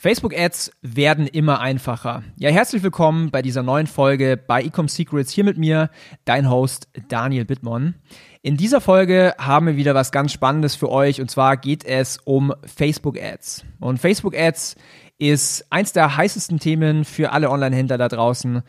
Facebook-Ads werden immer einfacher. Ja, herzlich willkommen bei dieser neuen Folge bei Ecom Secrets. Hier mit mir, dein Host Daniel Bittmann. In dieser Folge haben wir wieder was ganz Spannendes für euch und zwar geht es um Facebook-Ads. Und Facebook-Ads ist eins der heißesten Themen für alle Online-Händler da draußen,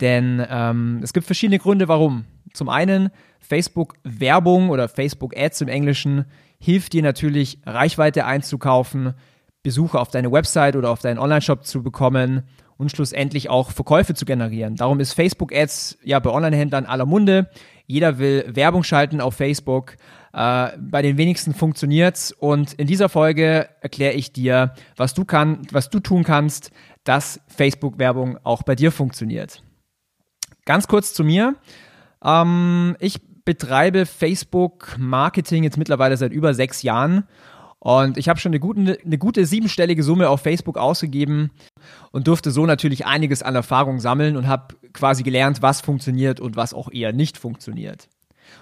denn ähm, es gibt verschiedene Gründe, warum. Zum einen Facebook-Werbung oder Facebook-Ads im Englischen hilft dir natürlich, Reichweite einzukaufen, Besucher auf deine Website oder auf deinen Online-Shop zu bekommen und schlussendlich auch Verkäufe zu generieren. Darum ist Facebook-Ads ja bei Online-Händlern aller Munde. Jeder will Werbung schalten auf Facebook. Äh, bei den wenigsten funktioniert's. Und in dieser Folge erkläre ich dir, was du kann, was du tun kannst, dass Facebook-Werbung auch bei dir funktioniert. Ganz kurz zu mir. Ähm, ich betreibe Facebook-Marketing jetzt mittlerweile seit über sechs Jahren und ich habe schon eine gute, eine gute siebenstellige Summe auf Facebook ausgegeben und durfte so natürlich einiges an Erfahrung sammeln und habe quasi gelernt, was funktioniert und was auch eher nicht funktioniert.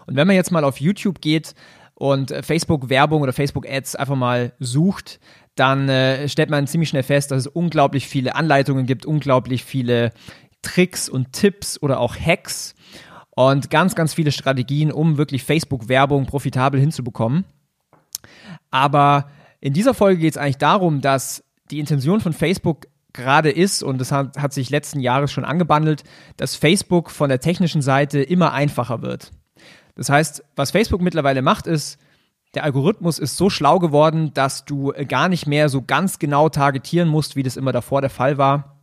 Und wenn man jetzt mal auf YouTube geht und Facebook-Werbung oder Facebook-Ads einfach mal sucht, dann äh, stellt man ziemlich schnell fest, dass es unglaublich viele Anleitungen gibt, unglaublich viele Tricks und Tipps oder auch Hacks und ganz, ganz viele Strategien, um wirklich Facebook-Werbung profitabel hinzubekommen. Aber in dieser Folge geht es eigentlich darum, dass die Intention von Facebook gerade ist, und das hat, hat sich letzten Jahres schon angebandelt, dass Facebook von der technischen Seite immer einfacher wird. Das heißt, was Facebook mittlerweile macht, ist, der Algorithmus ist so schlau geworden, dass du gar nicht mehr so ganz genau targetieren musst, wie das immer davor der Fall war.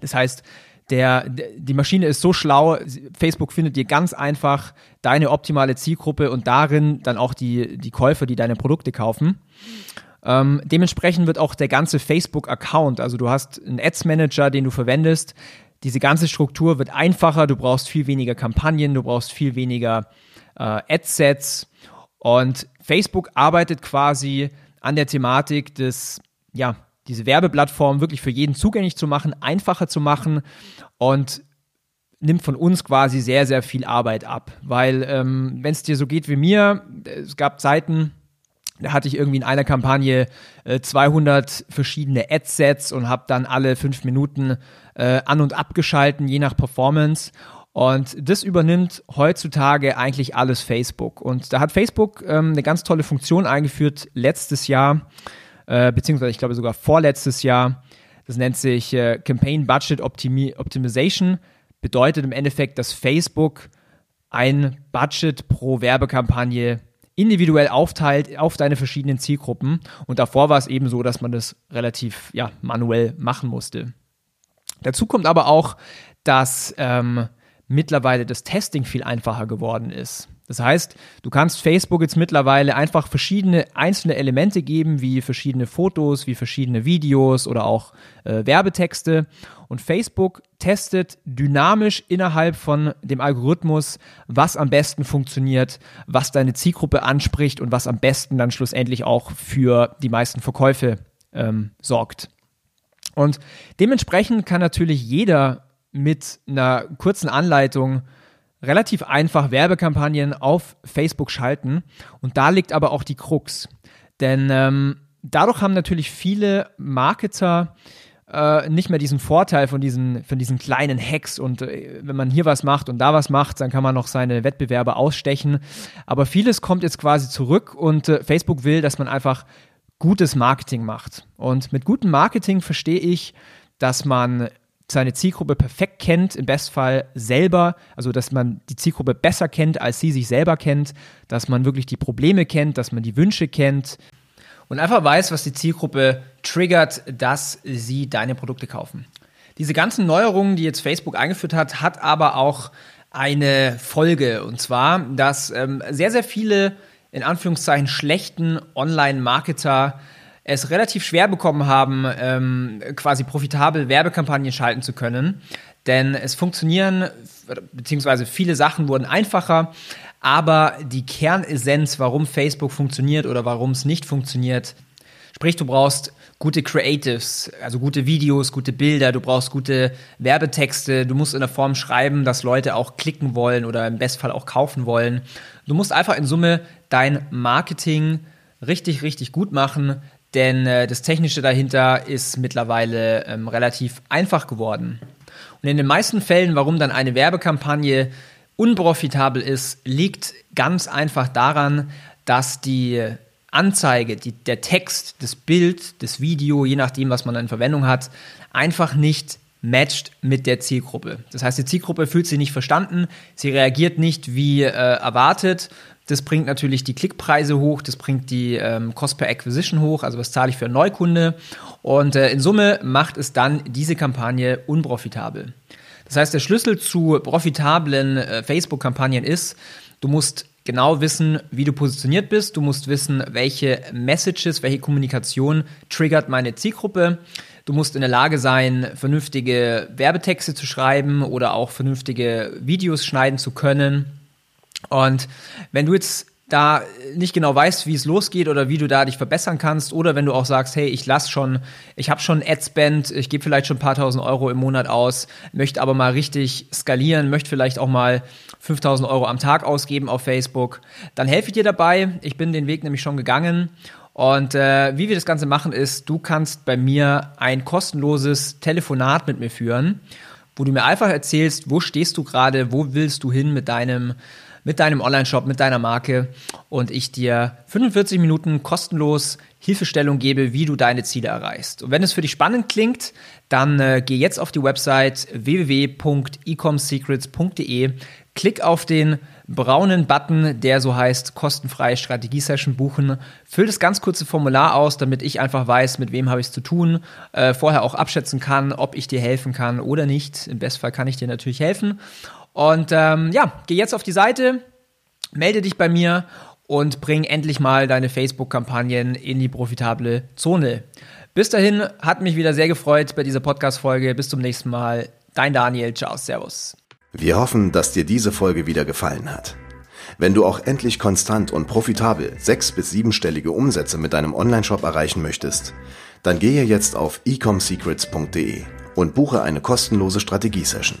Das heißt, der, die Maschine ist so schlau, Facebook findet dir ganz einfach deine optimale Zielgruppe und darin dann auch die, die Käufer, die deine Produkte kaufen. Ähm, dementsprechend wird auch der ganze Facebook-Account, also du hast einen Ads-Manager, den du verwendest, diese ganze Struktur wird einfacher, du brauchst viel weniger Kampagnen, du brauchst viel weniger äh, Adsets und Facebook arbeitet quasi an der Thematik des, ja, diese Werbeplattform wirklich für jeden zugänglich zu machen, einfacher zu machen und nimmt von uns quasi sehr, sehr viel Arbeit ab. Weil ähm, wenn es dir so geht wie mir, es gab Zeiten, da hatte ich irgendwie in einer Kampagne äh, 200 verschiedene Adsets und habe dann alle fünf Minuten äh, an- und abgeschalten, je nach Performance. Und das übernimmt heutzutage eigentlich alles Facebook. Und da hat Facebook ähm, eine ganz tolle Funktion eingeführt letztes Jahr äh, beziehungsweise ich glaube sogar vorletztes Jahr. Das nennt sich äh, Campaign Budget Optimi Optimization. Bedeutet im Endeffekt, dass Facebook ein Budget pro Werbekampagne individuell aufteilt auf deine verschiedenen Zielgruppen. Und davor war es eben so, dass man das relativ ja, manuell machen musste. Dazu kommt aber auch, dass ähm, mittlerweile das Testing viel einfacher geworden ist. Das heißt, du kannst Facebook jetzt mittlerweile einfach verschiedene einzelne Elemente geben, wie verschiedene Fotos, wie verschiedene Videos oder auch äh, Werbetexte. Und Facebook testet dynamisch innerhalb von dem Algorithmus, was am besten funktioniert, was deine Zielgruppe anspricht und was am besten dann schlussendlich auch für die meisten Verkäufe ähm, sorgt. Und dementsprechend kann natürlich jeder mit einer kurzen Anleitung relativ einfach Werbekampagnen auf Facebook schalten. Und da liegt aber auch die Krux. Denn ähm, dadurch haben natürlich viele Marketer äh, nicht mehr diesen Vorteil von diesen, von diesen kleinen Hacks und äh, wenn man hier was macht und da was macht, dann kann man noch seine Wettbewerber ausstechen. Aber vieles kommt jetzt quasi zurück und äh, Facebook will, dass man einfach gutes Marketing macht. Und mit gutem Marketing verstehe ich, dass man seine Zielgruppe perfekt kennt, im Bestfall selber, also dass man die Zielgruppe besser kennt, als sie sich selber kennt, dass man wirklich die Probleme kennt, dass man die Wünsche kennt und einfach weiß, was die Zielgruppe triggert, dass sie deine Produkte kaufen. Diese ganzen Neuerungen, die jetzt Facebook eingeführt hat, hat aber auch eine Folge und zwar, dass ähm, sehr, sehr viele in Anführungszeichen schlechten Online-Marketer es relativ schwer bekommen haben, ähm, quasi profitabel Werbekampagnen schalten zu können. Denn es funktionieren, beziehungsweise viele Sachen wurden einfacher, aber die Kernessenz, warum Facebook funktioniert oder warum es nicht funktioniert, sprich, du brauchst gute Creatives, also gute Videos, gute Bilder, du brauchst gute Werbetexte, du musst in der Form schreiben, dass Leute auch klicken wollen oder im Bestfall auch kaufen wollen. Du musst einfach in Summe dein Marketing richtig, richtig gut machen, denn äh, das Technische dahinter ist mittlerweile ähm, relativ einfach geworden. Und in den meisten Fällen, warum dann eine Werbekampagne unprofitabel ist, liegt ganz einfach daran, dass die Anzeige, die, der Text, das Bild, das Video, je nachdem, was man in Verwendung hat, einfach nicht matcht mit der Zielgruppe. Das heißt, die Zielgruppe fühlt sich nicht verstanden, sie reagiert nicht wie äh, erwartet. Das bringt natürlich die Klickpreise hoch, das bringt die ähm, Cost per Acquisition hoch, also was zahle ich für einen Neukunde. Und äh, in Summe macht es dann diese Kampagne unprofitabel. Das heißt, der Schlüssel zu profitablen äh, Facebook-Kampagnen ist, du musst genau wissen, wie du positioniert bist. Du musst wissen, welche Messages, welche Kommunikation triggert meine Zielgruppe. Du musst in der Lage sein, vernünftige Werbetexte zu schreiben oder auch vernünftige Videos schneiden zu können. Und wenn du jetzt da nicht genau weißt, wie es losgeht oder wie du da dich verbessern kannst oder wenn du auch sagst, hey, ich lass schon, ich habe schon Adspend, ich gebe vielleicht schon ein paar tausend Euro im Monat aus, möchte aber mal richtig skalieren, möchte vielleicht auch mal 5000 Euro am Tag ausgeben auf Facebook, dann helfe ich dir dabei. Ich bin den Weg nämlich schon gegangen und äh, wie wir das Ganze machen ist, du kannst bei mir ein kostenloses Telefonat mit mir führen, wo du mir einfach erzählst, wo stehst du gerade, wo willst du hin mit deinem mit deinem Online-Shop, mit deiner Marke und ich dir 45 Minuten kostenlos Hilfestellung gebe, wie du deine Ziele erreichst. Und wenn es für dich spannend klingt, dann äh, geh jetzt auf die Website www.ecomsecrets.de, klick auf den braunen Button, der so heißt kostenfreie Strategie-Session buchen. Füll das ganz kurze Formular aus, damit ich einfach weiß, mit wem habe ich es zu tun, äh, vorher auch abschätzen kann, ob ich dir helfen kann oder nicht. Im Bestfall kann ich dir natürlich helfen. Und ähm, ja, geh jetzt auf die Seite, melde dich bei mir und bring endlich mal deine Facebook-Kampagnen in die profitable Zone. Bis dahin hat mich wieder sehr gefreut bei dieser Podcast-Folge. Bis zum nächsten Mal. Dein Daniel. Ciao, Servus. Wir hoffen, dass dir diese Folge wieder gefallen hat. Wenn du auch endlich konstant und profitabel sechs- bis siebenstellige Umsätze mit deinem Onlineshop erreichen möchtest, dann gehe jetzt auf ecomsecrets.de und buche eine kostenlose Strategiesession.